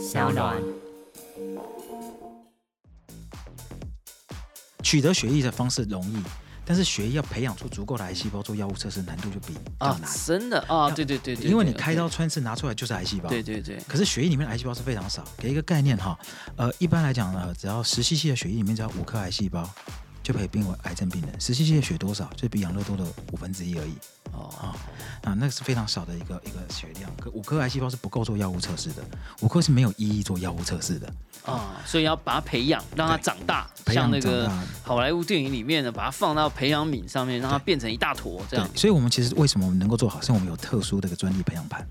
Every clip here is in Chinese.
小暖。取得血液的方式容易，但是血液要培养出足够的癌细胞做药物测试，难度就比较啊难。，真的啊，对对对对，因为你开刀，穿刺拿出来就是癌细胞。对对对，可是血液里面的癌细胞是非常少。给一个概念哈，呃，一般来讲呢，只要十 CC 的血液里面只要五颗癌细胞，就可以变为癌症病人。十 CC 的血多少？就比养乐多的五分之一而已哦，啊。啊，那是非常少的一个一个血量。可五颗癌细胞是不够做药物测试的，五颗是没有意义做药物测试的。啊，所以要把它培养，让它长大，像那个好莱坞电影里面呢，把它放到培养皿上面，让它变成一大坨这对样。，所以我们其实为什么我们能够做好，是我们有特殊的一个专利培养盘。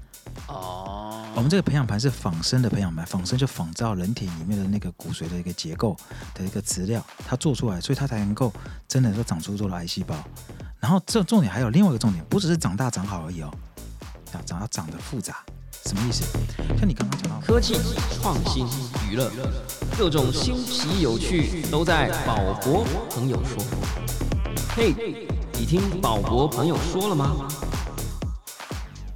哦，我们这个培养盘是仿生的培养盘，仿生就仿照人体里面的那个骨髓的一个结构的一个资料，它做出来，所以它才能够真的说长出做的癌细胞。然后这重点还有另外一个重点，不只是长大长好而已哦，要长要长得复杂，什么意思？像你刚刚讲到，科技、创新、娱乐，各种新奇有趣都在宝博朋友说。嘿，你听宝博朋友说了吗？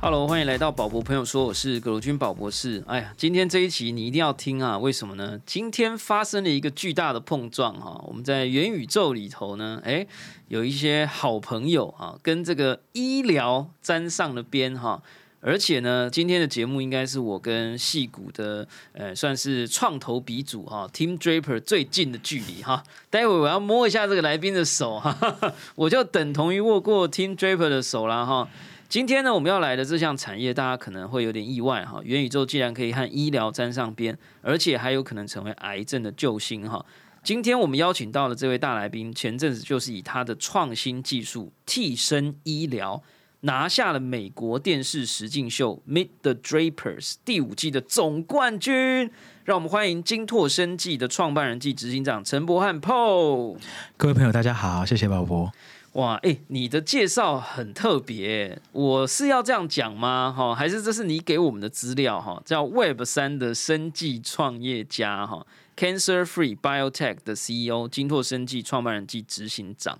Hello，欢迎来到宝博朋友说，我是葛罗军宝博士。哎呀，今天这一期你一定要听啊！为什么呢？今天发生了一个巨大的碰撞哈、我们在元宇宙里头呢，哎，有一些好朋友啊，跟这个医疗沾上了边哈、而且呢，今天的节目应该是我跟戏骨的呃，算是创投鼻祖哈、Tim Draper 最近的距离哈、待会我要摸一下这个来宾的手哈、我就等同于握过 Tim Draper 的手啦哈、今天呢，我们要来的这项产业，大家可能会有点意外哈。元宇宙既然可以和医疗沾上边，而且还有可能成为癌症的救星哈。今天我们邀请到的这位大来宾，前阵子就是以他的创新技术替身医疗，拿下了美国电视实境秀《Meet the Drapers》第五季的总冠军。让我们欢迎金拓生技的创办人暨执行长陈柏翰 PO。各位朋友大家好，谢谢宝博。哇，哎、你的介绍很特别，我是要这样讲吗？哈，还是这是你给我们的资料？哈，叫 Web 三的生技创业家，哈，Cancer Free Biotech 的 CEO，金拓生技创办人及执行长。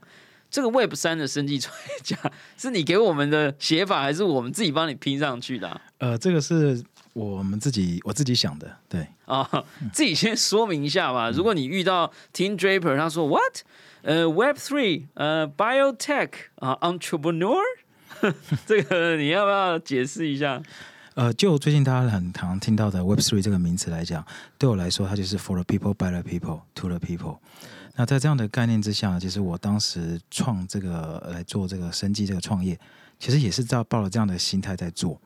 这个 Web 三的生技创业家是你给我们的写法，还是我们自己帮你拼上去的啊？呃，这个是我们自己我自己想的，对。啊，自己先说明一下吧。如果你遇到 Tim Draper，他说 What？呃，Web Three，呃，Biotech 啊，Entrepreneur，这个你要不要解释一下？呃，就最近大家很常听到的 Web Three 这个名词来讲，对我来说，它就是 For the people, by the people, to the people。那在这样的概念之下，其实我当时创这个来做这个生计这个创业，其实也是照抱了这样的心态在做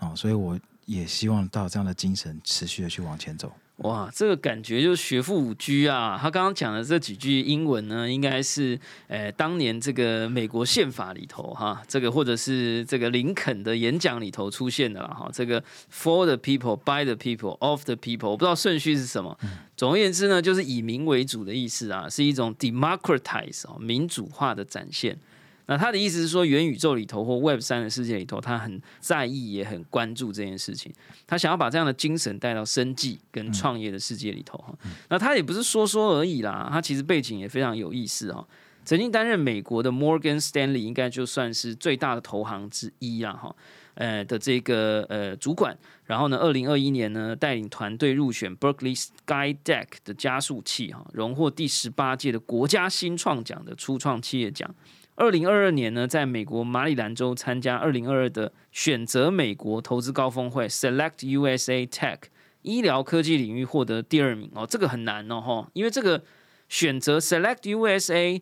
哦，所以我也希望到这样的精神持续的去往前走。哇，这个感觉就是学富五居啊！他刚刚讲的这几句英文呢，应该是呃当年这个美国宪法里头哈，这个或者是这个林肯的演讲里头出现的了哈。这个 for the people, by the people, of the people，我不知道顺序是什么。总而言之呢，就是以民为主的意思啊，是一种 democratize 哦民主化的展现。那他的意思是说，元宇宙里头或 Web 三的世界里头，他很在意也很关注这件事情。他想要把这样的精神带到生计跟创业的世界里头哈。那他也不是说说而已啦，他其实背景也非常有意思哈。曾经担任美国的 Morgan Stanley，应该就算是最大的投行之一啦哈。呃的这个呃主管，然后呢，二零二一年呢，带领团队入选 Berkeley Skydeck 的加速器哈，荣获第十八届的国家新创奖的初创企业奖。二零二二年呢，在美国马里兰州参加二零二二的选择美国投资高峰会 Select USA Tech 医疗科技领域获得第二名哦，这个很难哦哈，因为这个选择 Select USA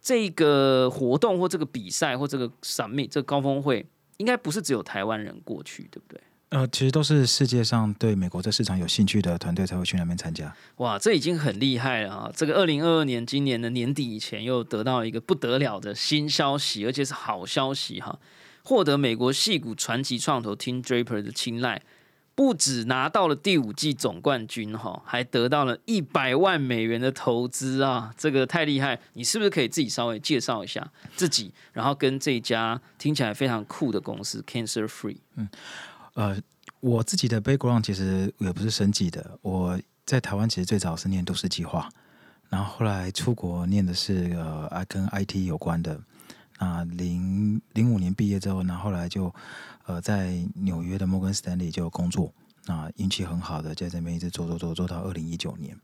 这个活动或这个比赛或这个 Summit 这个高峰会，应该不是只有台湾人过去，对不对？呃，其实都是世界上对美国这市场有兴趣的团队才会去那边参加。哇，这已经很厉害了啊！这个二零二二年今年的年底以前，又得到一个不得了的新消息，而且是好消息哈！获得美国戏骨传奇创投 Tim Draper 的青睐，不止拿到了第五季总冠军哈，还得到了一百万美元的投资啊！这个太厉害！你是不是可以自己稍微介绍一下自己，然后跟这家听起来非常酷的公司 Cancer Free？呃，我自己的 background 其实也不是生计的，我在台湾其实最早是念都市计划，然后后来出国念的是呃跟 IT 有关的。那零零五年毕业之后，那后来就呃在纽约的摩根斯坦利就工作，那运气很好的在这边一直做做做做到二零一九年。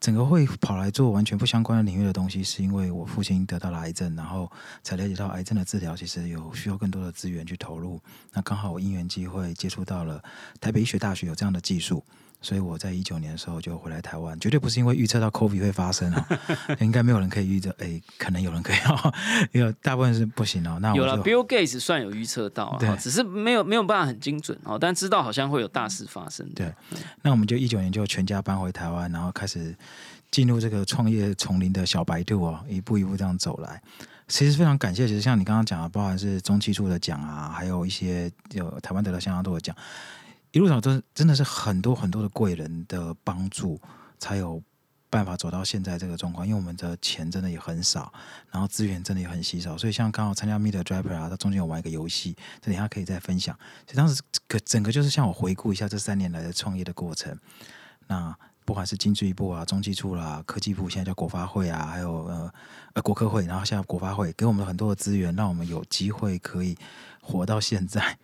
整个会跑来做完全不相关的领域的东西，是因为我父亲得到了癌症，然后才了解到癌症的治疗其实有需要更多的资源去投入。那刚好我因缘机会接触到了台北医学大学有这样的技术。所以我在一九年的时候就回来台湾，绝对不是因为预测到 COVID 会发生啊，应该没有人可以预测，哎，可能有人可以哦，因为大部分是不行哦。那有了 Bill Gates 算有预测到，对，只是没有没有办法很精准哦，但知道好像会有大事发生。对，那我们就一九年就全家搬回台湾，然后开始进入这个创业丛林的小白兔哦，一步一步这样走来。其实非常感谢，其实像你刚刚讲的，包含是中期处的奖啊，还有一些有台湾得到相当多的奖。一路上真真的是很多很多的贵人的帮助，才有办法走到现在这个状况。因为我们的钱真的也很少，然后资源真的也很稀少，所以像刚好参加 Meet Driver 啊，他中间有玩一个游戏，这等下可以再分享。所以当时可整个就是像我回顾一下这三年来的创业的过程。那不管是经济部啊、中技处啦、科技部，现在叫国发会啊，还有呃呃国科会，然后现在国发会给我们很多的资源，让我们有机会可以活到现在。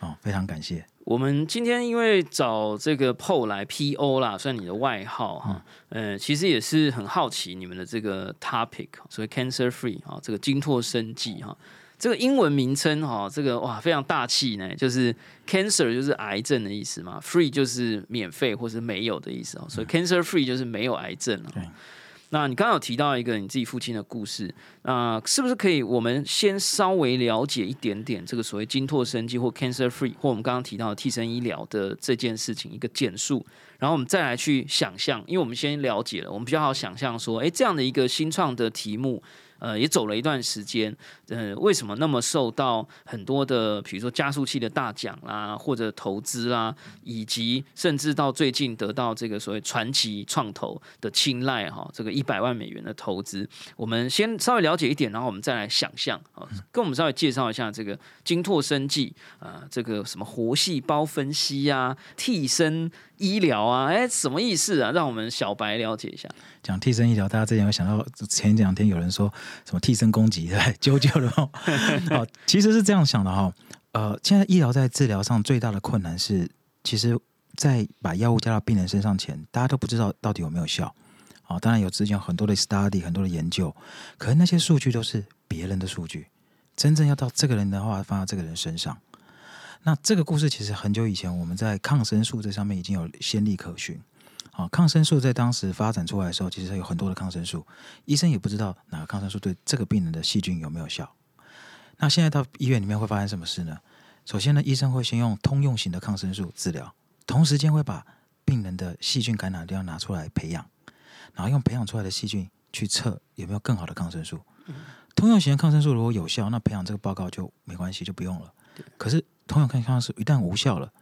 哦，非常感谢。我们今天因为找这个 PO 来 PO 啦，算你的外号哈，呃，其实也是很好奇你们的这个 topic，所以 cancer free 啊，这个金拓生计哈，这个英文名称哈，这个哇非常大气呢，就是 cancer 就是癌症的意思嘛，free 就是免费或是没有的意思哦，所以 cancer free 就是没有癌症了。那你刚有提到一个你自己父亲的故事，那是不是可以我们先稍微了解一点点这个所谓金拓生机或 cancer free 或我们刚刚提到的替身医疗的这件事情一个简述，然后我们再来去想象，因为我们先了解了，我们比较好想象说，哎，这样的一个新创的题目。呃，也走了一段时间，呃，为什么那么受到很多的，比如说加速器的大奖啦，或者投资啦，以及甚至到最近得到这个所谓传奇创投的青睐哈，这个一百万美元的投资，我们先稍微了解一点，然后我们再来想象啊，跟我们稍微介绍一下这个金拓生技啊，这个什么活细胞分析啊，替身。医疗啊，哎，什么意思啊？让我们小白了解一下。讲替身医疗，大家之前有想到前两天有人说什么替身攻击，对，啾啾的哦。好，其实是这样想的哈。呃，现在医疗在治疗上最大的困难是，其实，在把药物加到病人身上前，大家都不知道到底有没有效。啊，当然有之前很多的 study，很多的研究，可是那些数据都是别人的数据，真正要到这个人的话，放到这个人身上。那这个故事其实很久以前，我们在抗生素这上面已经有先例可循。啊，抗生素在当时发展出来的时候，其实有很多的抗生素，医生也不知道哪个抗生素对这个病人的细菌有没有效。那现在到医院里面会发生什么事呢？首先呢，医生会先用通用型的抗生素治疗，同时间会把病人的细菌感染量拿出来培养，然后用培养出来的细菌去测有没有更好的抗生素。通用型的抗生素如果有效，那培养这个报告就没关系，就不用了。可是同样抗生素一旦无效了，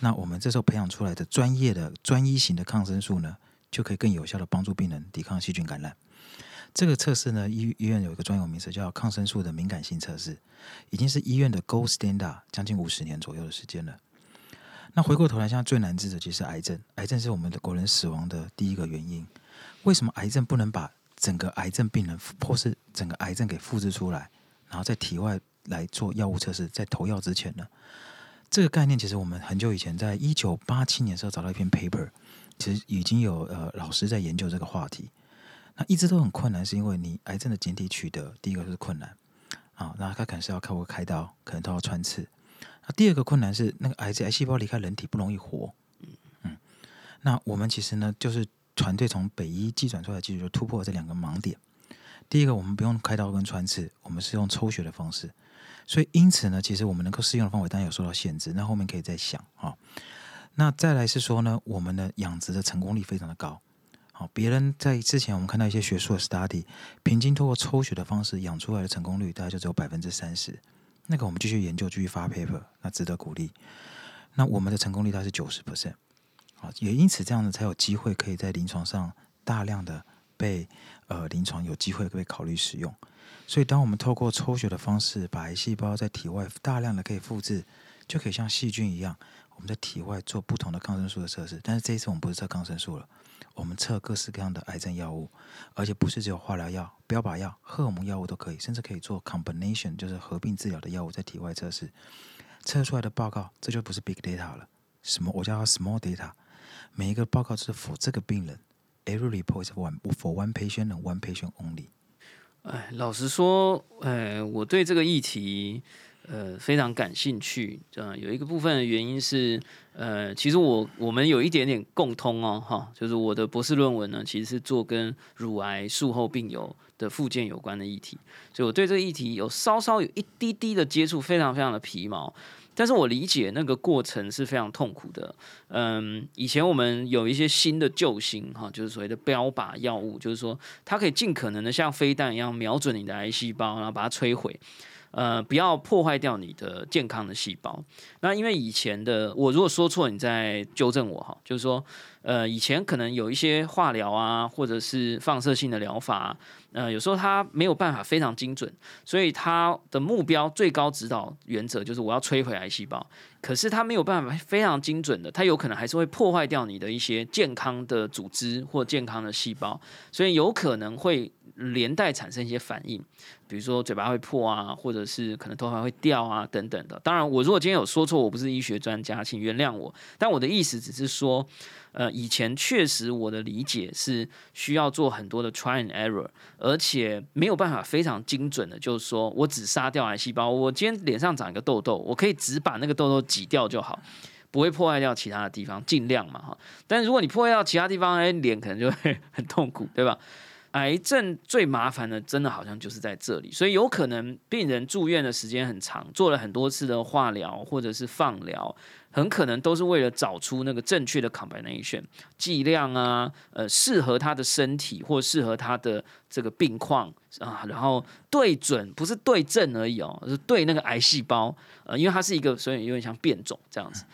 那我们这时候培养出来的专业的专一型的抗生素呢，就可以更有效的帮助病人抵抗细菌感染。这个测试呢，医医院有一个专有名词叫抗生素的敏感性测试，已经是医院的 gold standard，将近五十年左右的时间了。那回过头来，现在最难治的其实癌症，癌症是我们的国人死亡的第一个原因。为什么癌症不能把整个癌症病人或是整个癌症给复制出来，然后在体外？来做药物测试，在投药之前呢，这个概念其实我们很久以前，在一九八七年时候找到一篇 paper，其实已经有呃老师在研究这个话题。那一直都很困难，是因为你癌症的检体取得，第一个是困难啊，那他可能是要靠过开刀，可能都要穿刺。那第二个困难是，那个癌症癌细胞离开人体不容易活。嗯，那我们其实呢，就是团队从北医计转出来的技术，就突破了这两个盲点。第一个，我们不用开刀跟穿刺，我们是用抽血的方式。所以，因此呢，其实我们能够适用的范围当然有受到限制。那后面可以再想啊。那再来是说呢，我们的养殖的成功率非常的高。好，别人在之前我们看到一些学术的 study，平均通过抽血的方式养出来的成功率大概就只有百分之三十。那个我们继续研究，继续发 paper，那值得鼓励。那我们的成功率大概是九十 percent。好，也因此这样子才有机会可以在临床上大量的被呃临床有机会被考虑使用。所以，当我们透过抽血的方式把癌细胞在体外大量的可以复制，就可以像细菌一样，我们在体外做不同的抗生素的测试。但是这一次我们不是测抗生素了，我们测各式各样的癌症药物，而且不是只有化疗药、标靶药、荷尔蒙药物都可以，甚至可以做 combination，就是合并治疗的药物在体外测试，测出来的报告这就不是 big data 了，什么我叫它 small data，每一个报告是 for 这个病人，every report is one for one patient and one patient only。哎，老实说，哎，我对这个议题，呃，非常感兴趣。呃，有一个部分的原因是，呃，其实我我们有一点点共通哦，哈，就是我的博士论文呢，其实是做跟乳癌术后病友的附件有关的议题，所以我对这个议题有稍稍有一滴滴的接触，非常非常的皮毛。但是我理解那个过程是非常痛苦的。嗯，以前我们有一些新的救星哈，就是所谓的标靶药物，就是说它可以尽可能的像飞弹一样瞄准你的癌细胞，然后把它摧毁。呃，不要破坏掉你的健康的细胞。那因为以前的我如果说错，你再纠正我哈。就是说，呃，以前可能有一些化疗啊，或者是放射性的疗法，呃，有时候它没有办法非常精准，所以它的目标最高指导原则就是我要摧毁癌细胞。可是它没有办法非常精准的，它有可能还是会破坏掉你的一些健康的组织或健康的细胞，所以有可能会连带产生一些反应。比如说嘴巴会破啊，或者是可能头发会掉啊等等的。当然，我如果今天有说错，我不是医学专家，请原谅我。但我的意思只是说，呃，以前确实我的理解是需要做很多的 try and error，而且没有办法非常精准的，就是说我只杀掉癌细胞。我今天脸上长一个痘痘，我可以只把那个痘痘挤掉就好，不会破坏掉其他的地方，尽量嘛哈。但如果你破坏到其他地方，哎，脸可能就会 很痛苦，对吧？癌症最麻烦的，真的好像就是在这里，所以有可能病人住院的时间很长，做了很多次的化疗或者是放疗，很可能都是为了找出那个正确的 combination 剂量啊，呃，适合他的身体或适合他的这个病况啊，然后对准不是对症而已哦，是对那个癌细胞，呃，因为它是一个，所以有点像变种这样子。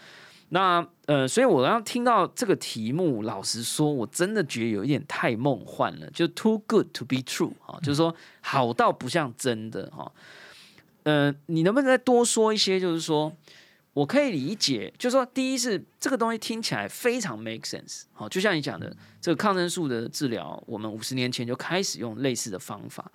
那呃，所以我刚刚听到这个题目，老实说，我真的觉得有一点太梦幻了，就 too good to be true 啊，就是说好到不像真的哈。呃，你能不能再多说一些？就是说我可以理解，就是说，第一是这个东西听起来非常 make sense，好，就像你讲的，这个抗生素的治疗，我们五十年前就开始用类似的方法。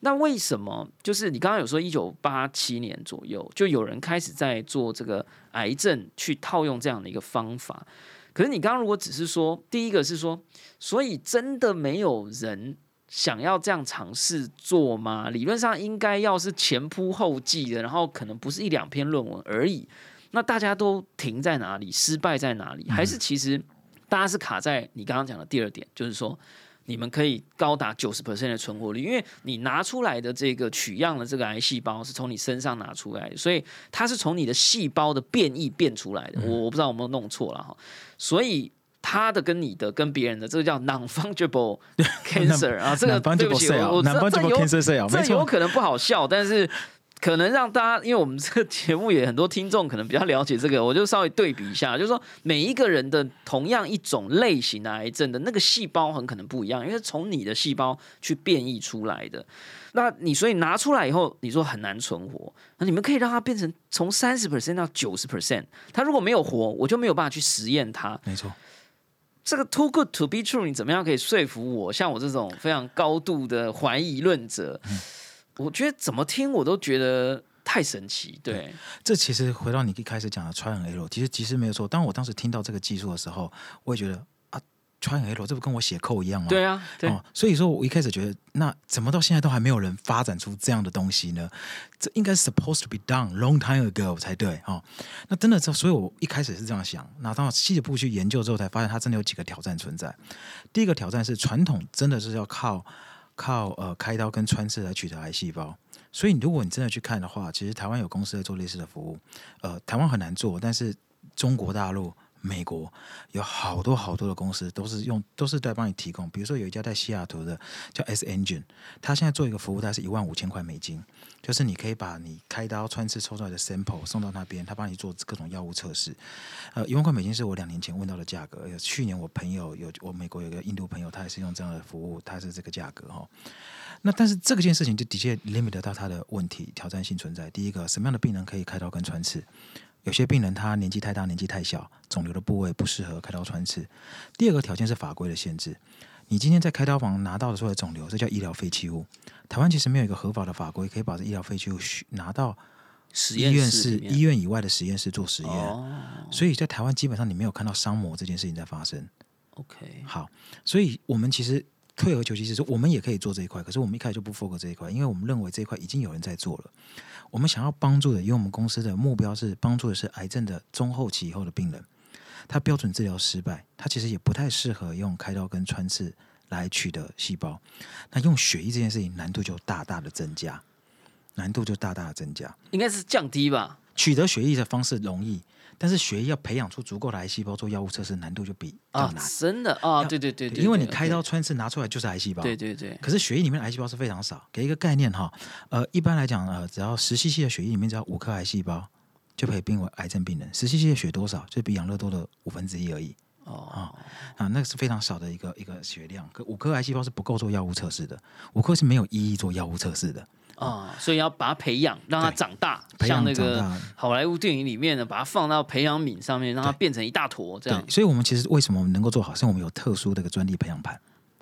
那为什么？就是你刚刚有说，一九八七年左右就有人开始在做这个癌症去套用这样的一个方法。可是你刚刚如果只是说，第一个是说，所以真的没有人想要这样尝试做吗？理论上应该要是前仆后继的，然后可能不是一两篇论文而已。那大家都停在哪里？失败在哪里？还是其实大家是卡在你刚刚讲的第二点，就是说。你们可以高达九十 percent 的存活率，因为你拿出来的这个取样的这个癌细胞是从你身上拿出来的，所以它是从你的细胞的变异变出来的。我我不知道有没有弄错了哈，所以他的跟你的跟别人的这个叫 non fungible cancer 啊，这个对不起，我这有这有可能不好笑，但是。可能让大家，因为我们这个节目也很多听众可能比较了解这个，我就稍微对比一下，就是说每一个人的同样一种类型的癌症的那个细胞很可能不一样，因为从你的细胞去变异出来的。那你所以拿出来以后，你说很难存活，那你们可以让它变成从三十 percent 到九十 percent，它如果没有活，我就没有办法去实验它。没错，这个 too good to be true，你怎么样可以说服我？像我这种非常高度的怀疑论者。我觉得怎么听我都觉得太神奇。对，这其实回到你一开始讲的 try and error，其实其实没有错。当我当时听到这个技术的时候，我也觉得啊，try and error 这不跟我写扣一样吗？对啊，对。所以说我一开始觉得，那怎么到现在都还没有人发展出这样的东西呢？这应该是 supposed to be done long time ago 才对哦。那真的，所以我一开始是这样想。那到细节部去研究之后，才发现它真的有几个挑战存在。第一个挑战是传统真的是要靠。靠呃开刀跟穿刺来取得癌细胞，所以如果你真的去看的话，其实台湾有公司在做类似的服务，呃，台湾很难做，但是中国大陆。美国有好多好多的公司都是用都是在帮你提供，比如说有一家在西雅图的叫 S Engine，他现在做一个服务，它是一万五千块美金，就是你可以把你开刀穿刺抽出来的 sample 送到那边，他帮你做各种药物测试。呃，一万块美金是我两年前问到的价格，去年我朋友有我美国有个印度朋友，他也是用这样的服务，他是这个价格哈。那但是这个件事情就的确 limit 到他的问题挑战性存在。第一个，什么样的病人可以开刀跟穿刺？有些病人他年纪太大，年纪太小，肿瘤的部位不适合开刀穿刺。第二个条件是法规的限制。你今天在开刀房拿到的所有肿瘤，这叫医疗废弃物。台湾其实没有一个合法的法规可以把这医疗废弃物拿到实验医院是室医院以外的实验室做实验，哦所以在台湾基本上你没有看到伤模这件事情在发生。，OK，好，所以我们其实退而求其次，说我们也可以做这一块，可是我们一开始就不 focus 这一块，因为我们认为这一块已经有人在做了。我们想要帮助的，因为我们公司的目标是帮助的是癌症的中后期以后的病人，他标准治疗失败，他其实也不太适合用开刀跟穿刺来取得细胞。那用血液这件事情难度就大大的增加，难度就大大的增加。应该是降低吧？取得血液的方式容易，但是血液要培养出足够的癌细胞做药物测试，难度就比较啊难。，真的啊，要对对对对，因为你开刀，穿刺拿出来就是癌细胞，对对对，可是血液里面的癌细胞是非常少。给一个概念哈，呃，一般来讲，呃，只要十 CC 的血液里面只要五颗癌细胞，就可以病为癌症病人。十 CC 的血多少？就比养乐多的五分之一而已哦，啊，那个是非常少的一个一个血量。可五颗癌细胞是不够做药物测试的，五颗是没有意义做药物测试的。啊，所以要把它培养，让它长大，培养像那个好莱坞电影里面呢，把它放到培养皿上面，让它变成一大坨这样，。所以我们其实为什么我们能够做好，是我们有特殊的一个专利培养盘。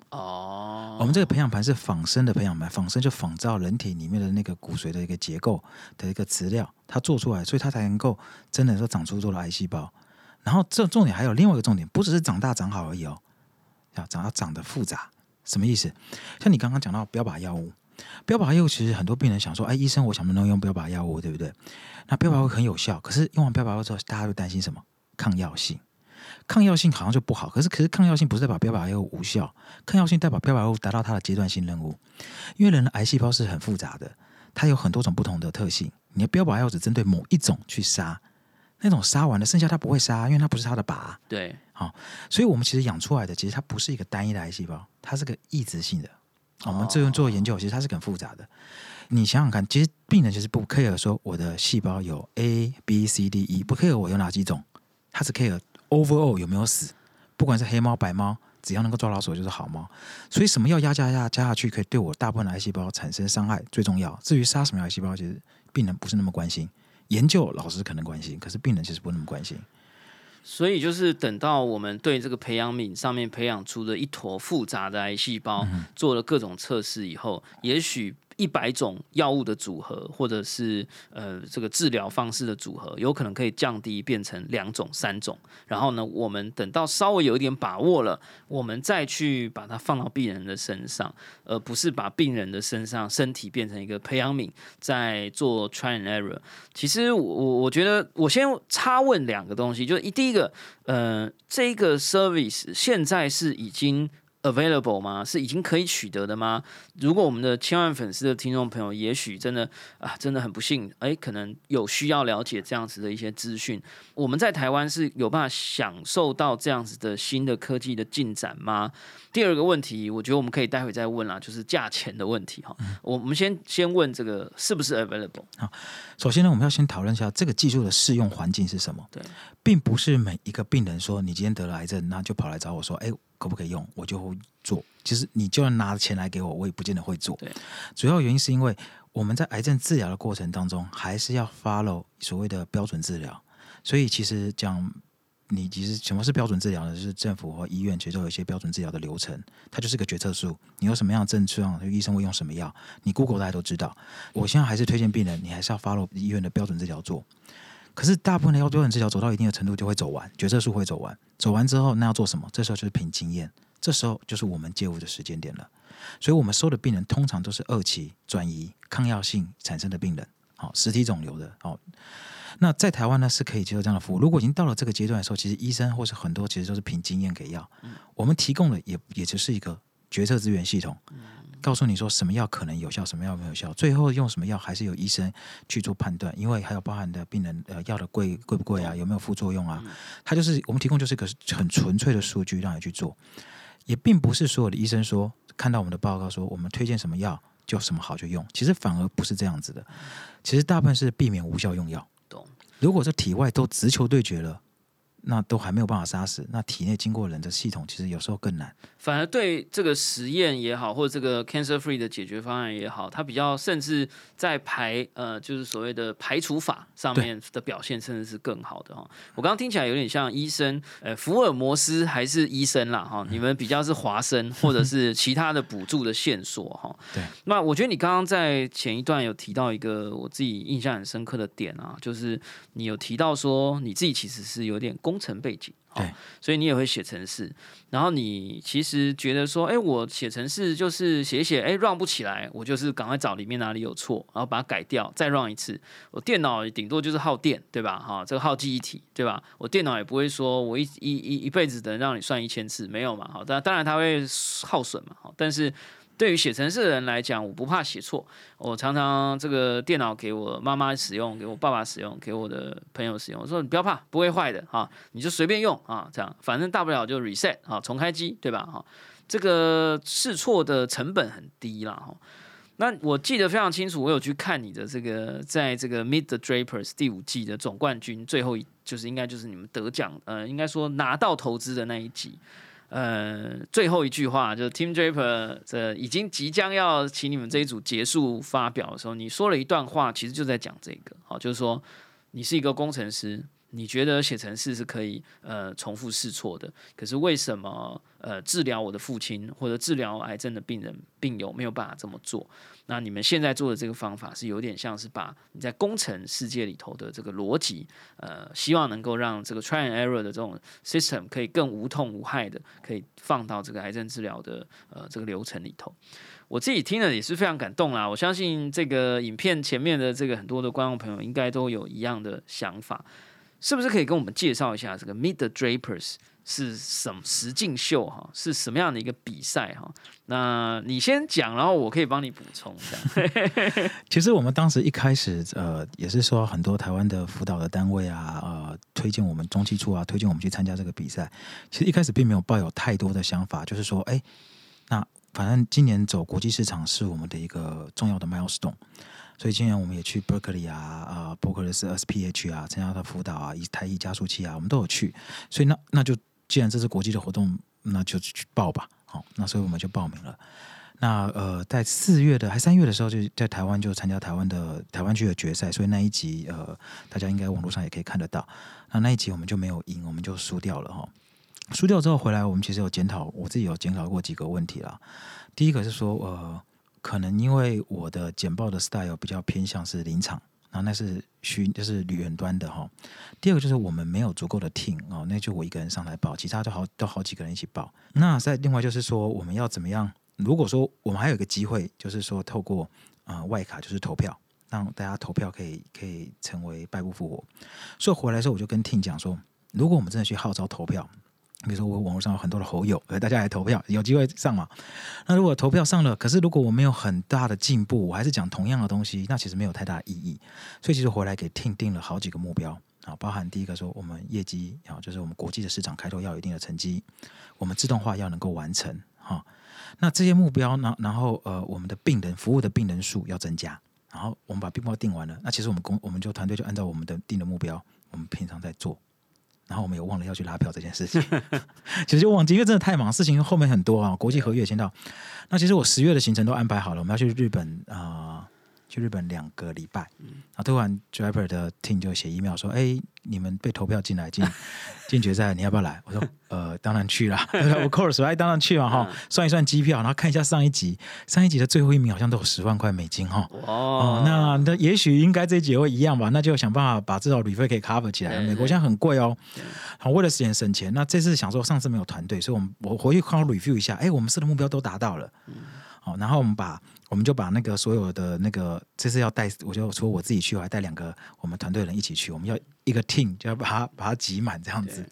哦，我们这个培养盘是仿生的培养盘，仿生就仿照人体里面的那个骨髓的一个结构的一个资料，它做出来，所以它才能够真的说长出多的癌细胞。然后这重点还有另外一个重点，不只是长大长好而已哦，要长要长得复杂。什么意思？像你刚刚讲到标靶药物，标靶药物其实很多病人想说，哎，医生，我想不能用标靶药物，对不对？那标靶药物很有效，可是用完标靶药物之后，大家会担心什么？抗药性。抗药性好像就不好，可是可是抗药性不是代表标靶药物无效，抗药性代表标靶药物达到它的阶段性任务。因为人的癌细胞是很复杂的，它有很多种不同的特性。你的标靶药只针对某一种去杀，那种杀完了，剩下它不会杀，因为它不是它的靶。对，好所以我们其实养出来的，其实它不是一个单一的癌细胞，它是个抑制性的。我们这用做研究，其实它是很复杂的。你想想看，其实病人其实不 care 说我的细胞有 A、B、C、D、E，不 care 我有哪几种，他只 care overall 有没有死，不管是黑猫白猫，只要能够抓老鼠就是好猫。所以什么药压加压加下去，可以对我大部分的癌细胞产生伤害最重要。至于杀什么癌细胞，其实病人不是那么关心。研究老师可能关心，可是病人其实不那么关心。所以就是等到我们对这个培养皿上面培养出的一坨复杂的癌细胞，做了各种测试以后，也许一百种药物的组合，或者是呃这个治疗方式的组合，有可能可以降低变成两种、三种。然后呢，我们等到稍微有一点把握了，我们再去把它放到病人的身上，而不是把病人的身上身体变成一个培养皿，在做 try and error。其实我我我觉得，我先插问两个东西，就是一第一个，呃，这个 service 现在是已经 available 吗？是已经可以取得的吗？如果我们的千万粉丝的听众朋友，也许真的啊，真的很不幸，哎，可能有需要了解这样子的一些资讯。我们在台湾是有办法享受到这样子的新的科技的进展吗？第二个问题，我觉得我们可以待会再问啦，就是价钱的问题哈。我们先先问这个是不是 available？好首先呢，我们要先讨论一下这个技术的适用环境是什么。对，并不是每一个病人说你今天得了癌症，那就跑来找我说，哎，可不可以用？我就会做。其实你就算拿钱来给我，我也不见得会做。对，主要原因是因为我们在癌症治疗的过程当中，还是要 follow 所谓的标准治疗。所以其实讲。你其实什么是标准治疗呢？就是政府和医院其实都有一些标准治疗的流程，它就是个决策树。你有什么样的症状，医生会用什么药，你 Google 大家都知道。我现在还是推荐病人，你还是要 follow 医院的标准治疗做。可是大部分的要标准治疗走到一定的程度就会走完，决策树会走完。走完之后，那要做什么？这时候就是凭经验，这时候就是我们介入的时间点了。所以我们收的病人通常都是二期转移抗药性产生的病人，好、实体肿瘤的，好、那在台湾呢是可以接受这样的服务。如果已经到了这个阶段的时候，其实医生或是很多其实都是凭经验给药，我们提供的也也只是一个决策资源系统，告诉你说什么药可能有效，什么药没有效，最后用什么药还是由医生去做判断，因为还有包含的病人呃药的贵贵不贵啊，有没有副作用啊，它就是我们提供就是一个很纯粹的数据让你去做，也并不是所有的医生说看到我们的报告说我们推荐什么药就什么好就用，其实反而不是这样子的，其实大部分是避免无效用药。懂。如果这体外都直球对决了，那都还没有办法杀死，那体内经过人的系统，其实有时候更难。反而对这个实验也好，或者这个 cancer free 的解决方案也好，它比较甚至在排呃，就是所谓的排除法上面的表现，甚至是更好的哈。我刚刚听起来有点像医生，呃，福尔摩斯还是医生啦哈。你们比较是华生，或者是其他的补助的线索哈。对。那我觉得你刚刚在前一段有提到一个我自己印象很深刻的点啊，就是你有提到说你自己其实是有点工程背景。对，所以你也会写程式，然后你其实觉得说，哎，我写程式就是写写，哎，run 不起来，我就是赶快找里面哪里有错，然后把它改掉，再 run 一次。我电脑顶多就是耗电，对吧？哈，这个耗记忆体，对吧？我电脑也不会说我一一一一辈子能让你算一千次，没有嘛？好，当当然它会耗损嘛，好，但是。对于写程式的人来讲，我不怕写错。我常常这个电脑给我妈妈使用，给我爸爸使用，给我的朋友使用。我说你不要怕，不会坏的哈，你就随便用啊，这样反正大不了就 reset 啊，重开机，对吧？哈，这个试错的成本很低啦。哈，那我记得非常清楚，我有去看你的这个，在这个 Meet the Drapers 第五季的总冠军，最后一就是应该就是你们得奖，呃，应该说拿到投资的那一集。呃，最后一句话就是 Tim Draper 这已经即将要请你们这一组结束发表的时候，你说了一段话，其实就在讲这个，好，就是说你是一个工程师。你觉得写程式是可以呃重复试错的，可是为什么呃治疗我的父亲或者治疗癌症的病人病友没有办法这么做？那你们现在做的这个方法是有点像是把你在工程世界里头的这个逻辑，呃，希望能够让这个 try and error 的这种 system 可以更无痛无害的可以放到这个癌症治疗的呃这个流程里头。我自己听了也是非常感动啦，我相信这个影片前面的这个很多的观众朋友应该都有一样的想法。是不是可以跟我们介绍一下这个 Meet the Drapers 是什么实境秀哈？是什么样的一个比赛哈？那你先讲，然后我可以帮你补充。其实我们当时一开始呃，也是说很多台湾的辅导的单位啊，呃，推荐我们中期处啊，推荐我们去参加这个比赛。其实一开始并没有抱有太多的想法，就是说，哎，那反正今年走国际市场是我们的一个重要的 milestone。所以今年我们也去 Berkeley 啊，啊，伯克利是 SPH 啊，参加的辅导啊，以台艺加速器啊，我们都有去。所以那那就既然这是国际的活动，那就去报吧。好，那所以我们就报名了。那呃，在四月的还三月的时候，就在台湾就参加台湾的台湾区的决赛。所以那一集呃，大家应该网络上也可以看得到。那那一集我们就没有赢，我们就输掉了哈。输掉之后回来，我们其实有检讨，我自己有检讨过几个问题啦。第一个是说呃。可能因为我的简报的 style 比较偏向是临场，然后那是虚，就是旅远端的哈。第二个就是我们没有足够的 team 哦，那就我一个人上台报，其他都好都好几个人一起报。那在另外就是说，我们要怎么样？如果说我们还有一个机会，就是说透过啊外卡，就是投票，让大家投票可以可以成为败不复活。所以回来的时候我就跟 team 讲说，如果我们真的去号召投票。比如说，我网络上有很多的好友，呃，大家来投票，有机会上嘛？那如果投票上了，可是如果我没有很大的进步，我还是讲同样的东西，那其实没有太大意义。所以其实回来给 team 定了好几个目标啊，包含第一个说，我们业绩啊，就是我们国际的市场开拓要有一定的成绩，我们自动化要能够完成哈。那这些目标呢，然后呃，我们的病人服务的病人数要增加，然后我们把目标定完了，那其实我们公我们就团队就按照我们的定的目标，我们平常在做。然后我们也忘了要去拉票这件事情，其实就忘记，因为真的太忙，事情后面很多啊，国际合约签到。那其实我十月的行程都安排好了，我们要去日本啊。去日本两个礼拜，然后突然 Driver 的 team 就写 email 说：“哎，你们被投票进来进 进决赛，你要不要来？”我说：“呃，当然去了，of course，哎，当然去了哈。算一算机票，然后看一下上一集，上一集的最后一名好像都有十万块美金哈。哦，那那也许应该这一集会一样吧？那就想办法把至少旅费可以 cover 起来。美国现在很贵哦，好，为了省省钱，那这次想说上次没有团队，所以我们我回去好好 review 一下，哎，我们设的目标都达到了。好，然后我们把。我们就把那个所有的那个，这次要带，我就说我自己去，我还带两个我们团队人一起去。我们要一个 team，就要把它把它挤满这样子，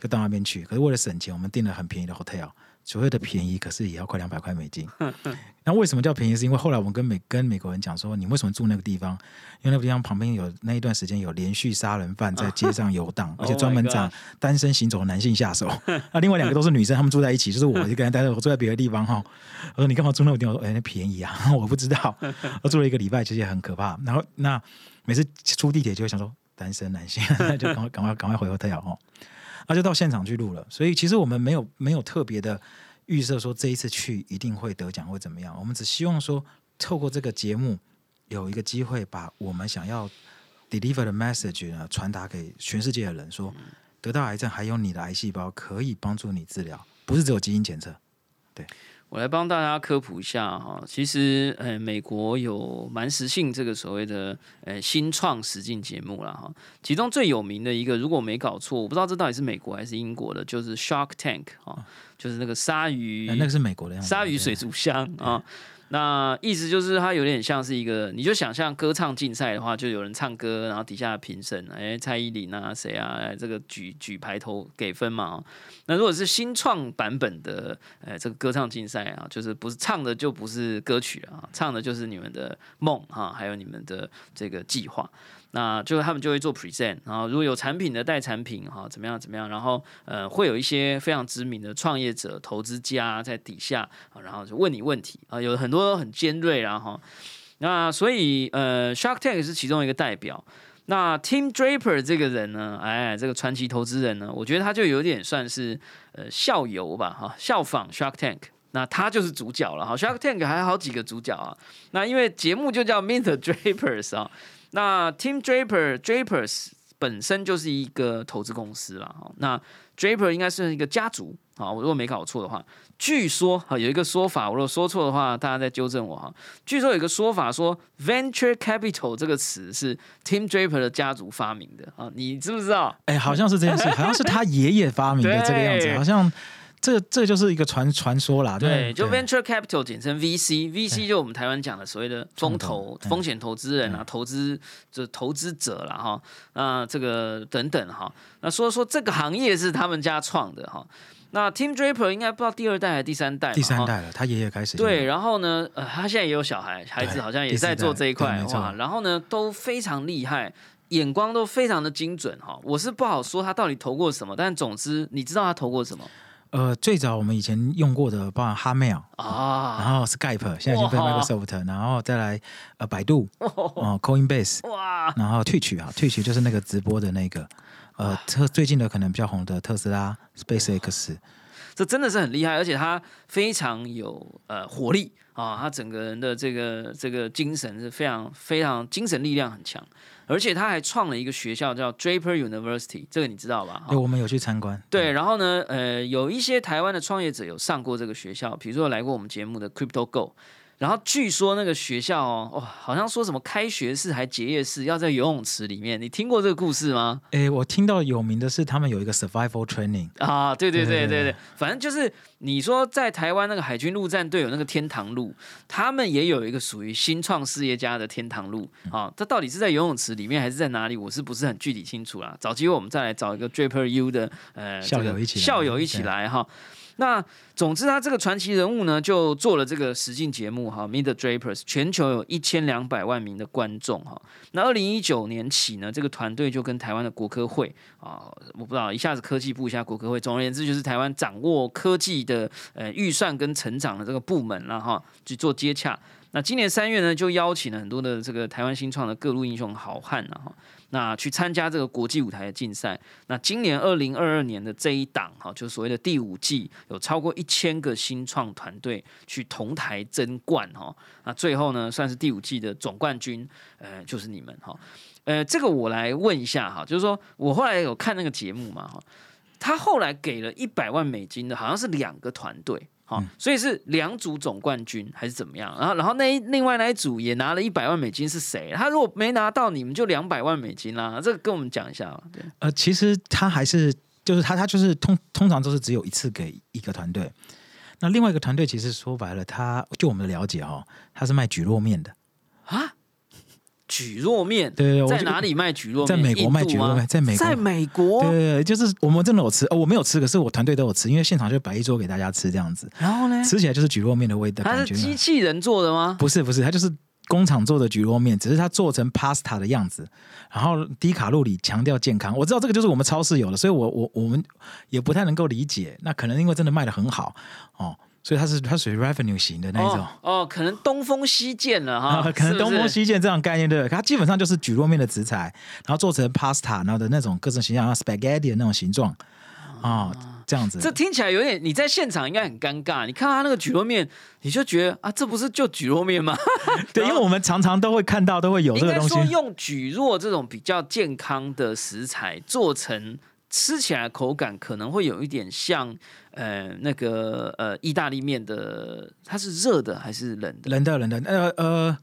就到那边去。可是为了省钱，我们订了很便宜的 hotel。所谓的便宜，可是也要快两百块美金。那为什么叫便宜？是因为后来我们跟美跟美国人讲说，你为什么住那个地方？因为那个地方旁边有那一段时间有连续杀人犯在街上游荡，而且专门找单身行走的男性下手。那另外两个都是女生，他们住在一起，就是我一个人待着我住在别的地方哈。我说你干嘛住那个地方？我说哎，那便宜啊，我不知道。我住了一个礼拜，其实也很可怕。然后那每次出地铁就会想说，单身男性，那就赶快赶快赶快回 hotel 哦。那就到现场去录了。所以其实我们没有没有特别的预设说这一次去一定会得奖或怎么样，我们只希望说透过这个节目有一个机会把我们想要 deliver 的 message 呢传达给全世界的人，说得到癌症还有你的癌细胞可以帮助你治疗，不是只有基因检测。我来帮大家科普一下哈，其实呃，美国有蛮时性这个所谓的呃新创实境节目了哈，其中最有名的一个，如果我没搞错，我不知道这到底是美国还是英国的，就是 Shark Tank 啊，就是那个鲨鱼，那个是美国的，鲨鱼水族箱啊。那意思就是它有点像是一个，你就想象歌唱竞赛的话，就有人唱歌，然后底下评审，哎，蔡依林啊，谁啊，这个举举牌头给分嘛。那如果是新创版本的，哎，这个歌唱竞赛啊，就是不是唱的就不是歌曲啊，唱的就是你们的梦哈，还有你们的这个计划。那就他们就会做 present，然后如果有产品的带产品哈，怎么样怎么样，然后呃会有一些非常知名的创业者、投资家在底下然后就问你问题啊，有很多很尖锐然后那所以呃 Shark Tank 是其中一个代表。那 Tim Draper 这个人呢，哎，这个传奇投资人呢，我觉得他就有点算是呃效尤吧哈，效仿 Shark Tank，那他就是主角了哈。Shark Tank 还有好几个主角啊，那因为节目就叫 Mint Drapers 啊。那 Team Draper Drapers 本身就是一个投资公司啦哈。那 Draper 应该是一个家族啊，我如果没搞错的话，据说啊有一个说法，我如果说错的话，大家再纠正我哈。据说有一个说法说，Venture Capital 这个词是 Team Draper 的家族发明的啊，你知不知道？哎，好像是这件事，好像是他爷爷发明的这个样子，好像。这这就是一个传传说啦，对，就 venture capital 简称 VC，VC 就我们台湾讲的所谓的风投、风险投资人啊，投资就投资者了哈，那这个等等哈，那说说这个行业是他们家创的哈，那 Tim Draper 应该不知道第二代还是第三代，第三代了，他爷爷开始对，然后呢，呃，他现在也有小孩，孩子好像也在做这一块哇，然后呢都非常厉害，眼光都非常的精准哈，我是不好说他到底投过什么，但总之你知道他投过什么。呃，最早我们以前用过的，包含 Hotmail 啊，然后 Skype，现在已经被 Microsoft，然后再来呃百度，哦，Coinbase，哇，然后 Twitch 啊，Twitch 就是那个直播的那个，呃，特最近的可能比较红的特斯拉 SpaceX，这真的是很厉害，而且他非常有呃活力啊，他整个人的这个这个精神是非常非常精神力量很强。而且他还创了一个学校，叫 Draper University，这个你知道吧？对，我们有去参观。对，然后呢，呃，有一些台湾的创业者有上过这个学校，比如说来过我们节目的 Crypto Go。然后据说那个学校哦，哇，好像说什么开学式还结业式要在游泳池里面，你听过这个故事吗？哎，我听到有名的是他们有一个 survival training 啊，对对对对对，反正就是你说在台湾那个海军陆战队有那个天堂路，他们也有一个属于新创事业家的天堂路啊，这到底是在游泳池里面还是在哪里？我是不是很具体清楚啦？找机会我们再来找一个 Draper U 的呃校友一起校友一起来哈。那总之，他这个传奇人物呢，就做了这个实境节目哈，《Meet the Drapers》，全球有一千两百万名的观众哈。那二零一九年起呢，这个团队就跟台湾的国科会啊，我不知道一下子科技部一下国科会，总而言之就是台湾掌握科技的呃预算跟成长的这个部门了哈，去做接洽。那今年三月呢，就邀请了很多的这个台湾新创的各路英雄好汉了哈。那去参加这个国际舞台的竞赛。那今年二零二二年的这一档哈，就所谓的第五季，有超过一千个新创团队去同台争冠哈。那最后呢，算是第五季的总冠军，呃，就是你们哈。呃，这个我来问一下哈，就是说我后来有看那个节目嘛哈，他后来给了一百万美金的，好像是两个团队。好，所以是两组总冠军还是怎么样？然后，然后那另外那一组也拿了一百万美金，是谁？他如果没拿到，你们就两百万美金啦。这个跟我们讲一下吧。对，呃，其实他还是就是他，他就是通通常都是只有一次给一个团队。那另外一个团队其实说白了，他就我们的了解哦，他是卖菊络面的啊。蒟蒻面，对对，在哪里卖蒟蒻面？在美国卖蒟蒻面，在美在美国，对对，就是我们真的有吃，哦，我没有吃，可是我团队都有吃，因为现场就摆一桌给大家吃这样子。然后呢，吃起来就是蒟蒻面的味道，它是机器人做的吗？不是不是，它就是工厂做的蒟蒻面，只是它做成 pasta 的样子，然后低卡路里，强调健康。我知道这个就是我们超市有的，所以我我我们也不太能够理解。那可能因为真的卖的很好哦。所以它是它属于 revenue 型的那一种哦，可能东风西建了哈，可能东风西建这样概念对，它基本上就是蒟蒻面的食材，然后做成 pasta，然后的那种各种形象，像 spaghetti 的那种形状，啊，这样子。这听起来有点，你在现场应该很尴尬。你看他那个蒟蒻面，你就觉得啊，这不是就蒟蒻面吗？对，因为我们常常都会看到，都会有这个东西。应该说用蒟蒻这种比较健康的食材做成。吃起来口感可能会有一点像，呃，那个呃，意大利面的，它是热的还是冷的？冷的，冷的。呃呃，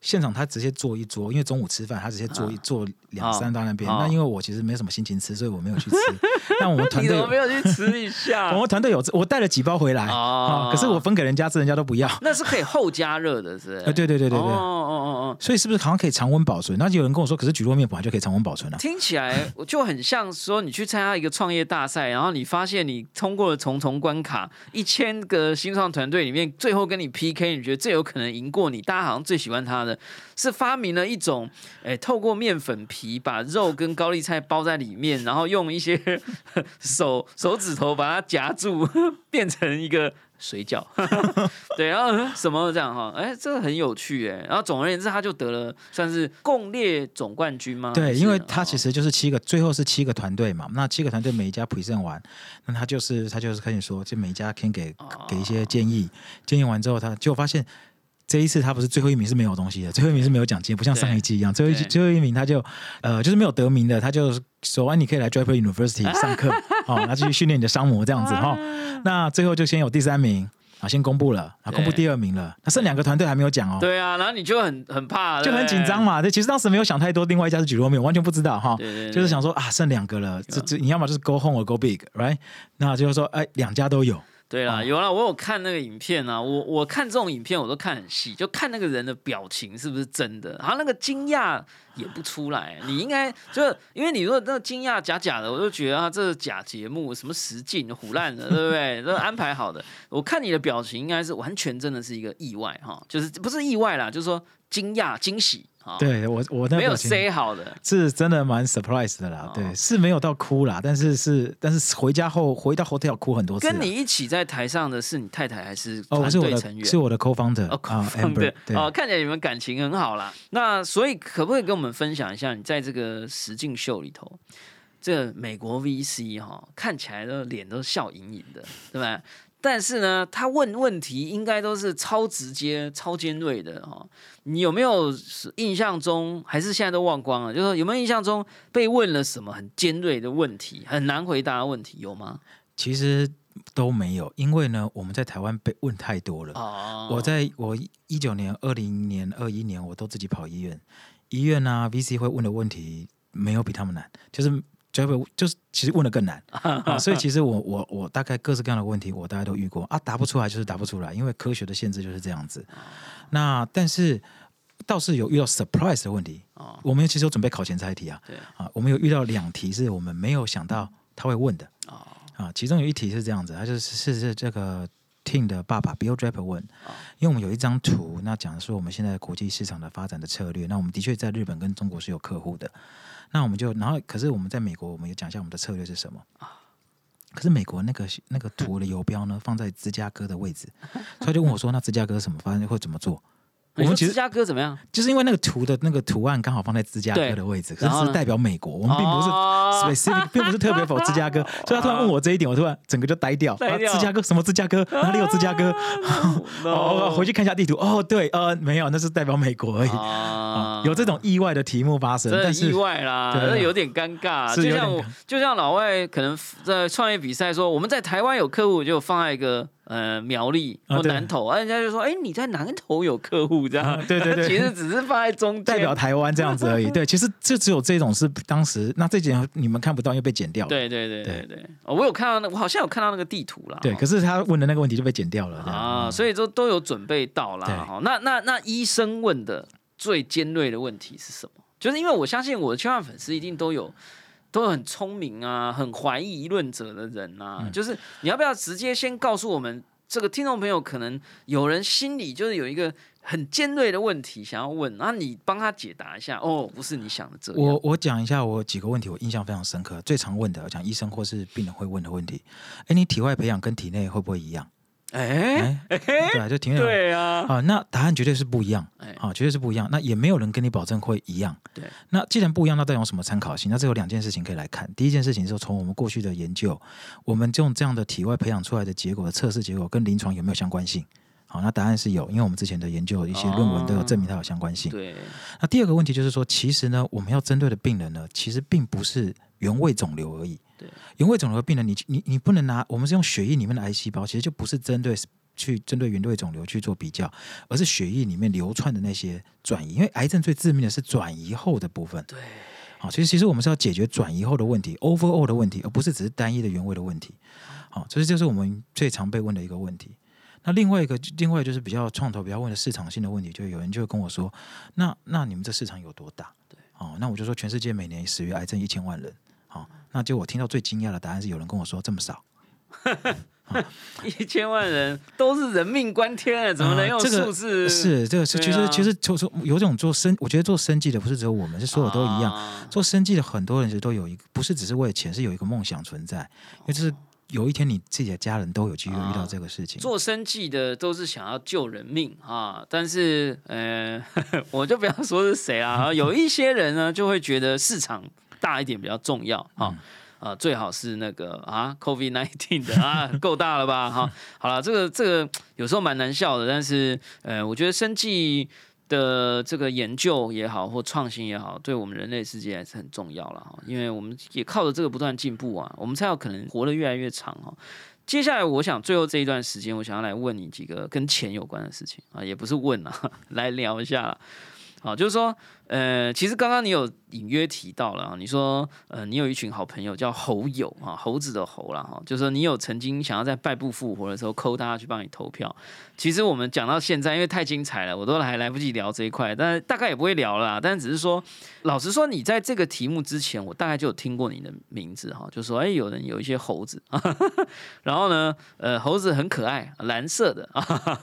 现场他直接做一桌，因为中午吃饭，他直接做一做两三到那边。那因为我其实没什么心情吃，所以我没有去吃。那我们团队没有去吃一下？我们团队有，我带了几包回来啊。可是我分给人家吃，人家都不要。那是可以后加热的，是？呃，对对对对对。哦哦哦哦。所以是不是好像可以常温保存？那有人跟我说，可是蒟蒻面本来就可以常温保存啊。听起来我就很像说，你去参加一个创业大赛，然后你发现你通过了重重关卡，一千个新创团队里面，最后跟你 PK，你觉得最有可能赢过你？大家好像最喜欢他的是发明了一种，哎，透过面粉皮把肉跟高丽菜包在里面，然后用一些 手手指头把它夹住，变成一个。水饺，对，然后什么这样哈，哎，这个很有趣哎。然后总而言之，他就得了算是共列总冠军吗？对，因为他其实就是七个，最后是七个团队嘛。那七个团队每一家 present 完，那他就是他就是跟你说，就每一家可以给给一些建议，建议完之后，他就发现。这一次他不是最后一名是没有东西的，最后一名是没有奖金，不像上一季一样，最后一最后一名他就呃就是没有得名的，他就说完你可以来 Draper University 上课，好，那继续训练你的商模这样子哈。那最后就先有第三名啊，先公布了啊，公布第二名了，那剩两个团队还没有讲哦。对啊，然后你就很很怕，就很紧张嘛。对，其实当时没有想太多，另外一家是举罗米，完全不知道哈，就是想说啊，剩两个了，这这你要么就是 Go Home or Go Big，right？那就是说哎，两家都有。对啦，有啦，我有看那个影片啊，我我看这种影片我都看很细，就看那个人的表情是不是真的，然后那个惊讶也不出来，你应该就因为你如果那个惊讶假假的，我就觉得啊，这是假节目，什么实境胡烂的，对不对？都安排好的，我看你的表情应该是完全真的是一个意外哈，就是不是意外啦，就是说惊讶惊喜。对我，我没有 say 好的，是真的蛮 surprise 的啦。对，是没有到哭啦，但是是，但是回家后回到 hotel 哭很多次。跟你一起在台上的是你太太还是团队成员？是我的 co-founder 啊，Amber。哦，看起来你们感情很好啦。那所以可不可以跟我们分享一下，你在这个实境秀里头，这美国 VC 哈，看起来的脸都笑盈盈的，对吧？但是呢，他问问题应该都是超直接、超尖锐的哈。你有没有印象中，还是现在都忘光了？就是有没有印象中被问了什么很尖锐的问题，很难回答的问题，有吗？其实都没有，因为呢，我们在台湾被问太多了。哦。我在我一九年、二零年、二一年，我都自己跑医院，医院啊，VC 会问的问题没有比他们难，就是。就会就是其实问的更难。啊，所以其实我我我大概各式各样的问题我大概都遇过。啊，答不出来就是答不出来，因为科学的限制就是这样子。那但是倒是有遇到 surprise 的问题。啊，我们其实有准备考前猜题啊，对。啊，我们有遇到两题是我们没有想到他会问的。啊啊，其中有一题是这样子，他就是是是这个 Team 的爸爸 Bill Draper 问，因为我们有一张图，那讲的是我们现在国际市场的发展的策略，那我们的确在日本跟中国是有客户的。那我们就，然后可是我们在美国，我们也讲一下我们的策略是什么？可是美国那个那个图的游标呢，放在芝加哥的位置，他就问我说：“那芝加哥什么发生会怎么做？”我们其实芝加哥怎么样？就是因为那个图的那个图案刚好放在芝加哥的位置，可是代表美国，我们并不是 specific，并不是 特别否芝加哥。所以他突然问我这一点，我突然整个就呆掉。芝加哥什么芝加哥？哪里有芝加哥？哦，回去看一下地图。哦，对，呃，没有，那是代表美国而已。有这种意外的题目发生，但是意外啦，那有点尴尬。就像就像老外可能在创业比赛说，我们在台湾有客户，就放在一个。呃，苗栗或南投，啊，人家就说，哎，你在南投有客户这样，对对对，其实只是放在中间，代表台湾这样子而已。对，其实就只有这种是当时，那这几年你们看不到，又被剪掉了。对对对对对，我有看到那，我好像有看到那个地图了。对，可是他问的那个问题就被剪掉了啊，所以说都有准备到了。好，那那那医生问的最尖锐的问题是什么？就是因为我相信我的千万粉丝一定都有。都很聪明啊，很怀疑论者的人啊，就是你要不要直接先告诉我们，这个听众朋友可能有人心里就是有一个很尖锐的问题想要问，然后你帮他解答一下。哦，不是你想的这样。我我讲一下我几个问题，我印象非常深刻，最常问的，讲医生或是病人会问的问题。哎，你体外培养跟体内会不会一样？哎哎，对啊，就停留在对啊，啊，那答案绝对是不一样哎，啊，绝对是不一样。那也没有人跟你保证会一样。对，那既然不一样，那到底有什么参考性？那这有两件事情可以来看。第一件事情是从我们过去的研究，我们用这样的体外培养出来的结果的测试结果跟临床有没有相关性？好，那答案是有，因为我们之前的研究一些论文都有证明它有相关性。对，那第二个问题就是说，其实呢，我们要针对的病人呢，其实并不是原位肿瘤而已。对，原位肿瘤的病人，你你你不能拿我们是用血液里面的癌细胞，其实就不是针对去针对原位肿瘤去做比较，而是血液里面流窜的那些转移。因为癌症最致命的是转移后的部分。对，好，其实其实我们是要解决转移后的问题，overall 的问题，而不是只是单一的原位的问题。好，这是就是我们最常被问的一个问题。那另外一个，另外就是比较创投比较问的市场性的问题，就有人就会跟我说，那那你们这市场有多大？对，哦，那我就说全世界每年死于癌症一千万人。好，那就我听到最惊讶的答案是，有人跟我说这么少，一千万人都是人命关天啊，怎么能用呃这个数字？是这个是，啊其实其实就是有种做生，我觉得做生计的不是只有我们，是所有都一样。啊做生计的很多人其实都有一个，不是只是为了钱，是有一个梦想存在，因为就是有一天你自己的家人都有机会遇到这个事情。做生计的都是想要救人命啊，但是呃，我就不要说是谁啊，有一些人呢就会觉得市场大一点比较重要啊。呃，最好是那个啊，COVID nineteen 的啊，够大了吧？哈，好了，这个这个有时候蛮难笑的，但是呃，我觉得生计的这个研究也好，或创新也好，对我们人类世界还是很重要了哈，因为我们也靠着这个不断进步啊，我们才有可能活得越来越长哈。接下来，我想最后这一段时间，我想要来问你几个跟钱有关的事情啊，也不是问啊，来聊一下啦。好，就是说，呃，其实刚刚你有隐约提到了啊，你说，呃，你有一群好朋友叫猴友啊，猴子的猴啦哈，就是说你有曾经想要在败部复活的时候抠大家去帮你投票。其实我们讲到现在，因为太精彩了，我都还来不及聊这一块，但大概也不会聊了啦。但只是说，老实说，你在这个题目之前，我大概就有听过你的名字哈，就说，哎，有人有一些猴子，然后呢，呃，猴子很可爱，蓝色的，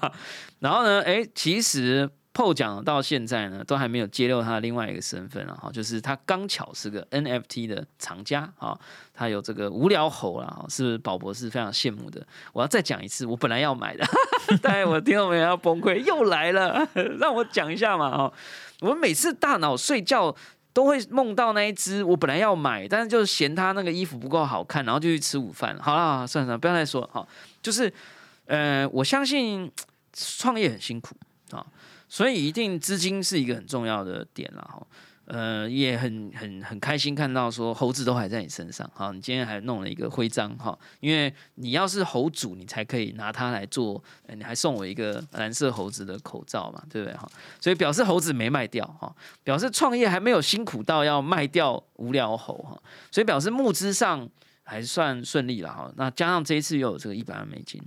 然后呢，哎，其实。PO 讲到现在呢，都还没有揭露他另外一个身份啊，哈，就是他刚巧是个 NFT 的藏家啊，他有这个无聊猴啦，是宝博士非常羡慕的。我要再讲一次，我本来要买的，大概我听到没有要崩溃，又来了，让我讲一下嘛，哈，我每次大脑睡觉都会梦到那一只，我本来要买，但是就是嫌他那个衣服不够好看，然后就去吃午饭。好了，算了算了，不要再说，好，就是呃，我相信创业很辛苦。所以一定资金是一个很重要的点了哈，呃，也很很很开心看到说猴子都还在你身上哈，你今天还弄了一个徽章哈，因为你要是猴主，你才可以拿它来做，你还送我一个蓝色猴子的口罩嘛，对不对哈？所以表示猴子没卖掉哈，表示创业还没有辛苦到要卖掉无聊猴哈，所以表示募资上还算顺利了哈。那加上这一次又有这个一百万美金，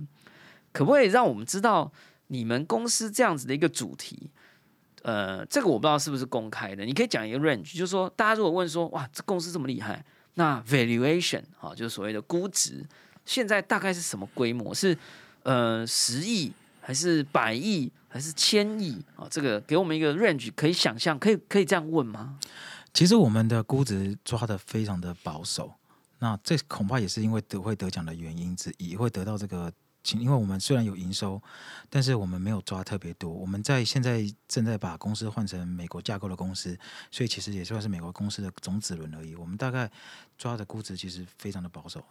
可不可以让我们知道？你们公司这样子的一个主题，呃，这个我不知道是不是公开的，你可以讲一个 range，就是说，大家如果问说，哇，这公司这么厉害，那 valuation 啊，就是所谓的估值，现在大概是什么规模？是呃十亿，还是百亿，还是千亿啊？这个给我们一个 range，可以想象，可以可以这样问吗？其实我们的估值抓的非常的保守，那这恐怕也是因为得会得奖的原因之一，会得到这个。因为我们虽然有营收，但是我们没有抓特别多。我们在现在正在把公司换成美国架构的公司，所以其实也算是美国公司的种子轮而已。我们大概抓的估值其实非常的保守，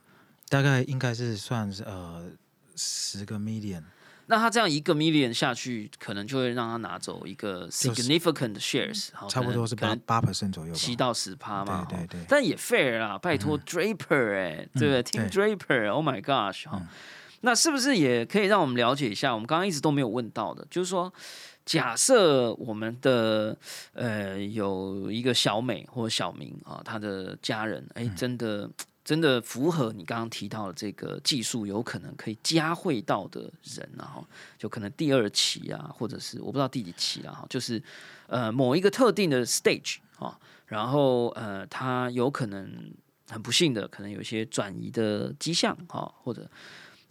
大概应该是算是呃十个 million。那他这样一个 million 下去，可能就会让他拿走一个 significant shares，差不多是八八 percent 左右，七到十趴嘛。对对对。但也 fair 啦，拜托 Draper 哎，对不对？听 Draper，Oh my gosh 哈。那是不是也可以让我们了解一下？我们刚刚一直都没有问到的，就是说，假设我们的呃有一个小美或小明啊，他的家人哎，真的真的符合你刚刚提到的这个技术，有可能可以加会到的人啊，就可能第二期啊，或者是我不知道第几期了哈，就是呃某一个特定的 stage 啊，然后呃他有可能很不幸的，可能有一些转移的迹象哈，或者。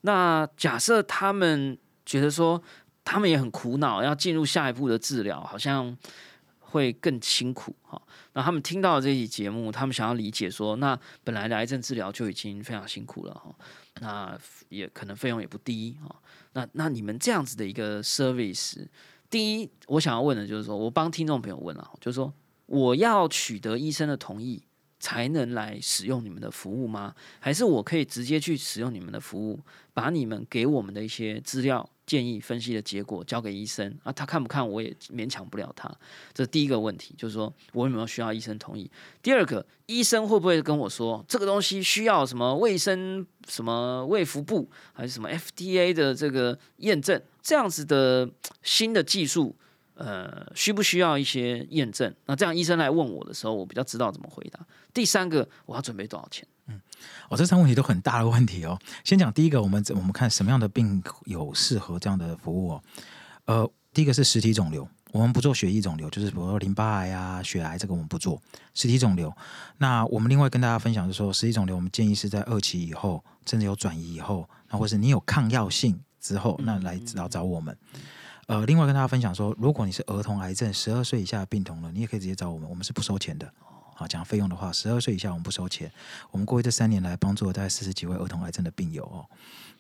那假设他们觉得说，他们也很苦恼，要进入下一步的治疗，好像会更辛苦哈。那他们听到这期节目，他们想要理解说，那本来的癌症治疗就已经非常辛苦了哈，那也可能费用也不低哈。那那你们这样子的一个 service，第一，我想要问的就是说，我帮听众朋友问了，就是说，我要取得医生的同意才能来使用你们的服务吗？还是我可以直接去使用你们的服务，把你们给我们的一些资料？建议分析的结果交给医生啊，他看不看我也勉强不了他。这第一个问题，就是说我有没有需要医生同意？第二个，医生会不会跟我说这个东西需要什么卫生、什么卫福部还是什么 FDA 的这个验证？这样子的新的技术，呃，需不需要一些验证？那这样医生来问我的时候，我比较知道怎么回答。第三个，我要准备多少钱？嗯。哦，这三个问题都很大的问题哦。先讲第一个，我们我们看什么样的病有适合这样的服务哦。呃，第一个是实体肿瘤，我们不做血液肿瘤，就是比如说淋巴癌啊、血癌，这个我们不做实体肿瘤。那我们另外跟大家分享是说，实体肿瘤我们建议是在二期以后，甚至有转移以后，那或是你有抗药性之后，那来找找我们。呃，另外跟大家分享说，如果你是儿童癌症，十二岁以下的病童了，你也可以直接找我们，我们是不收钱的。啊，讲费用的话，十二岁以下我们不收钱。我们过去这三年来帮助了大概四十几位儿童癌症的病友哦，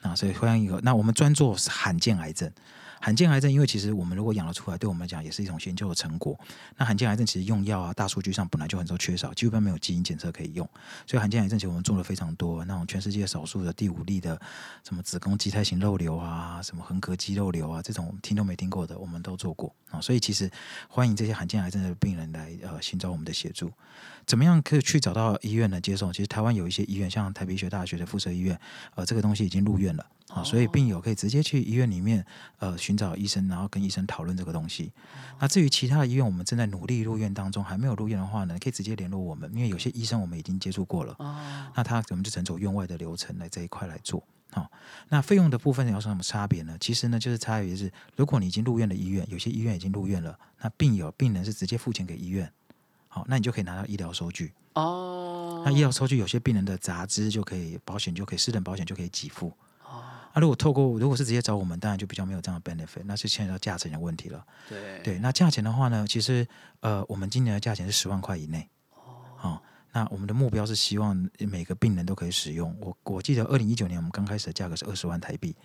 那所以欢迎一个。那我们专做罕见癌症。罕见癌症，因为其实我们如果养得出来，对我们来讲也是一种研究的成果。那罕见癌症其实用药啊，大数据上本来就很多缺少，基本没有基因检测可以用。所以罕见癌症其实我们做了非常多，那种全世界少数的第五例的什么子宫畸胎型肉瘤啊，什么横膈肌肉瘤啊，这种听都没听过的，我们都做过啊。所以其实欢迎这些罕见癌症的病人来呃寻找我们的协助。怎么样可以去找到医院来？接送？其实台湾有一些医院，像台北医学大学的附设医院，呃，这个东西已经入院了。啊，所以病友可以直接去医院里面，呃，寻找医生，然后跟医生讨论这个东西。那至于其他的医院，我们正在努力入院当中，还没有入院的话呢，可以直接联络我们，因为有些医生我们已经接触过了。那他我们就只能走院外的流程来这一块来做。好，那费用的部分有什么差别呢？其实呢，就是差别是，如果你已经入院的医院，有些医院已经入院了，那病友病人是直接付钱给医院，好，那你就可以拿到医疗收据。哦，那医疗收据有些病人的杂支就可以保险就可以私人保险就可以给付哦。那如果透过如果是直接找我们，当然就比较没有这样的 benefit，那是牵扯到价钱的问题了。对对，那价钱的话呢，其实呃，我们今年的价钱是十万块以内。哦，那我们的目标是希望每个病人都可以使用。我我记得二零一九年我们刚开始的价格是二十万台币，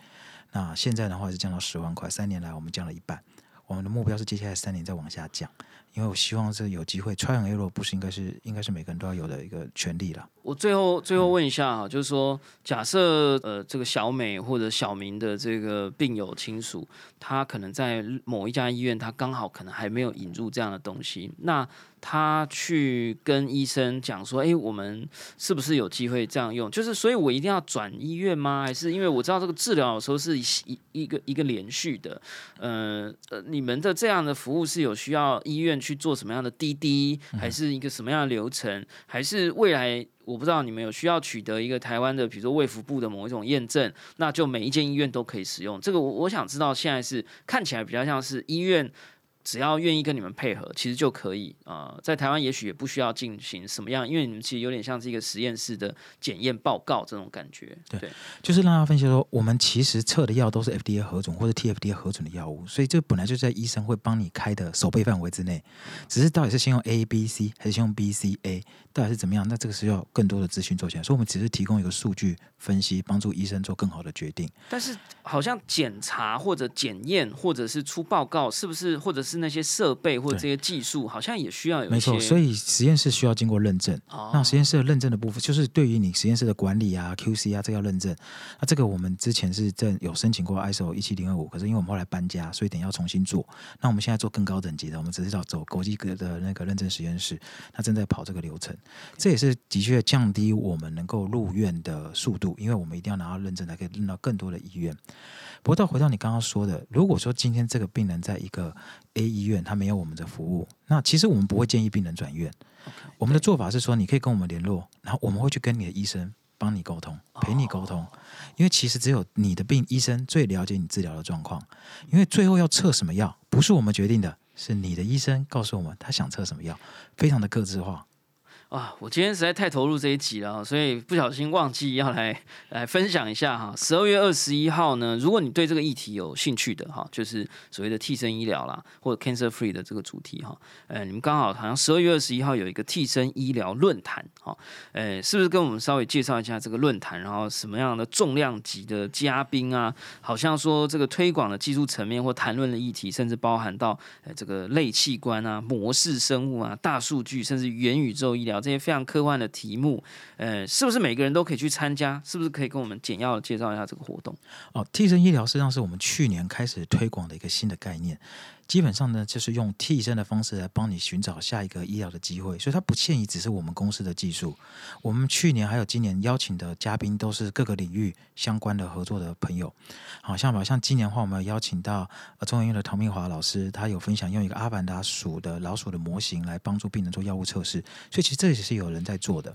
那现在的话是降到十万块，三年来我们降了一半。我们的目标是接下来三年再往下降，因为我希望是有机会 try and error 不是应该是应该是每个人都要有的一个权利了。我最后最后问一下啊，就是说，假设呃这个小美或者小明的这个病友亲属，他可能在某一家医院，他刚好可能还没有引入这样的东西，那他去跟医生讲说，哎，我们是不是有机会这样用？就是所以我一定要转医院吗？还是因为我知道这个治疗有时候是一一个一个连续的，呃呃，你们的这样的服务是有需要医院去做什么样的滴滴，还是一个什么样的流程，还是未来？我不知道你们有需要取得一个台湾的，比如说卫福部的某一种验证，那就每一间医院都可以使用。这个我我想知道，现在是看起来比较像是医院。只要愿意跟你们配合，其实就可以啊。在台湾也许也不需要进行什么样，因为你们其实有点像是一个实验室的检验报告这种感觉。对，就是让他分析说，我们其实测的药都是 FDA 核准或者 TFDA 核准的药物，所以这本来就在医生会帮你开的手背范围之内。只是到底是先用 A、B、C 还是先用 B、C、A，到底是怎么样？那这个是要更多的资讯做起来。所以我们只是提供一个数据分析，帮助医生做更好的决定。但是好像检查或者检验或者是出报告，是不是或者是？是那些设备或者这些技术，好像也需要有没错，所以实验室需要经过认证。那实验室的认证的部分，就是对于你实验室的管理啊、QC 啊，这要认证。那这个我们之前是正有申请过 ISO 一七零二五，可是因为我们后来搬家，所以等要重新做。那我们现在做更高等级的，我们只是要走国际格的那个认证实验室，他正在跑这个流程。这也是的确降低我们能够入院的速度，因为我们一定要拿到认证才可以认到更多的医院。不过，到回到你刚刚说的，如果说今天这个病人在一个 A 医院，他没有我们的服务，那其实我们不会建议病人转院。我们的做法是说，你可以跟我们联络，然后我们会去跟你的医生帮你沟通，陪你沟通。因为其实只有你的病医生最了解你治疗的状况。因为最后要测什么药，不是我们决定的，是你的医生告诉我们他想测什么药，非常的个制化。啊，我今天实在太投入这一集了，所以不小心忘记要来来分享一下哈。十二月二十一号呢，如果你对这个议题有兴趣的哈，就是所谓的替身医疗啦，或者 cancer free 的这个主题哈，呃，你们刚好好像十二月二十一号有一个替身医疗论坛哈，呃，是不是跟我们稍微介绍一下这个论坛，然后什么样的重量级的嘉宾啊？好像说这个推广的技术层面或谈论的议题，甚至包含到呃这个类器官啊、模式生物啊、大数据，甚至元宇宙医疗。这些非常科幻的题目，呃，是不是每个人都可以去参加？是不是可以跟我们简要的介绍一下这个活动？哦，替身医疗实际上是我们去年开始推广的一个新的概念。基本上呢，就是用替身的方式来帮你寻找下一个医疗的机会，所以它不限于只是我们公司的技术。我们去年还有今年邀请的嘉宾都是各个领域相关的合作的朋友。好像吧，像今年的话，我们邀请到呃中研院的唐明华老师，他有分享用一个阿凡达鼠的老鼠的模型来帮助病人做药物测试，所以其实这也是有人在做的。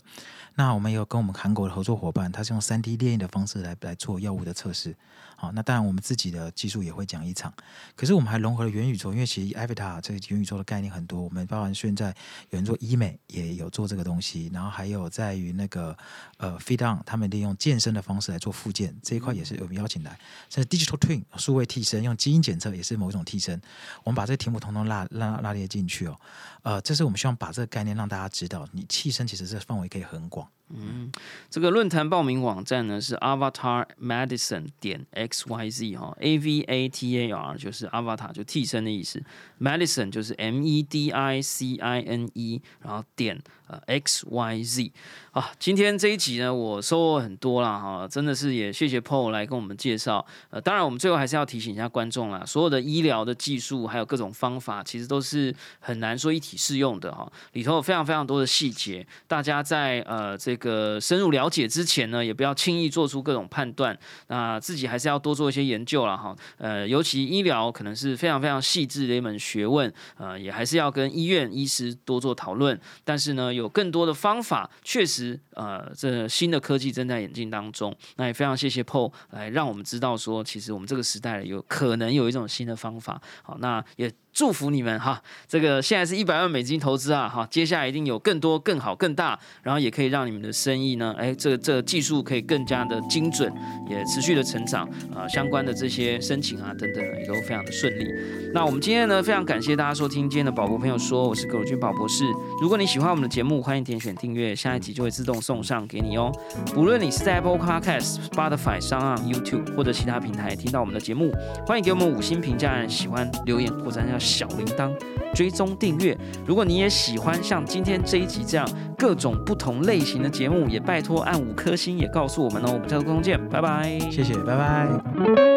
那我们也有跟我们韩国的合作伙伴，他是用三 D 列印的方式来来做药物的测试。好，那当然我们自己的技术也会讲一场，可是我们还融合了元宇宙，因为其实 Avatar 这个元宇宙的概念很多，我们包含现在有人做医美也有做这个东西，然后还有在于那个呃 Feed On 他们利用健身的方式来做复健这一块也是我们邀请来，甚至 Digital Twin 数位替身用基因检测也是某一种替身，我们把这个题目统统拉拉拉列进去哦，呃，这是我们希望把这个概念让大家知道，你替身其实这范围可以很广。嗯，这个论坛报名网站呢是 Avatar Medicine 点 X Y Z 哈，A V A T A R 就是 Avatar 就替身的意思，Medicine 就是 M E D I C I N E，然后点呃 X Y Z 啊。今天这一集呢，我收获很多啦哈，真的是也谢谢 Paul 来跟我们介绍。呃，当然我们最后还是要提醒一下观众啦，所有的医疗的技术还有各种方法，其实都是很难说一体适用的哈，里头有非常非常多的细节，大家在呃这。这个深入了解之前呢，也不要轻易做出各种判断。那自己还是要多做一些研究了哈。呃，尤其医疗可能是非常非常细致的一门学问，呃，也还是要跟医院医师多做讨论。但是呢，有更多的方法，确实，呃，这新的科技正在演进当中。那也非常谢谢 Paul 来让我们知道说，其实我们这个时代有可能有一种新的方法。好，那也。祝福你们哈，这个现在是一百万美金投资啊，哈，接下来一定有更多、更好、更大，然后也可以让你们的生意呢，哎，这个这个技术可以更加的精准，也持续的成长啊，相关的这些申请啊等等也都非常的顺利。那我们今天呢，非常感谢大家收听今天的宝博朋友说，我是葛鲁军宝博士。如果你喜欢我们的节目，欢迎点选订阅，下一集就会自动送上给你哦。无论你是在 Apple Podcast、Spotify 上、YouTube 或者其他平台听到我们的节目，欢迎给我们五星评价，喜欢留言或者要。小铃铛，追踪订阅。如果你也喜欢像今天这一集这样各种不同类型的节目，也拜托按五颗星，也告诉我们哦。我们下次空中见，拜拜。谢谢，拜拜。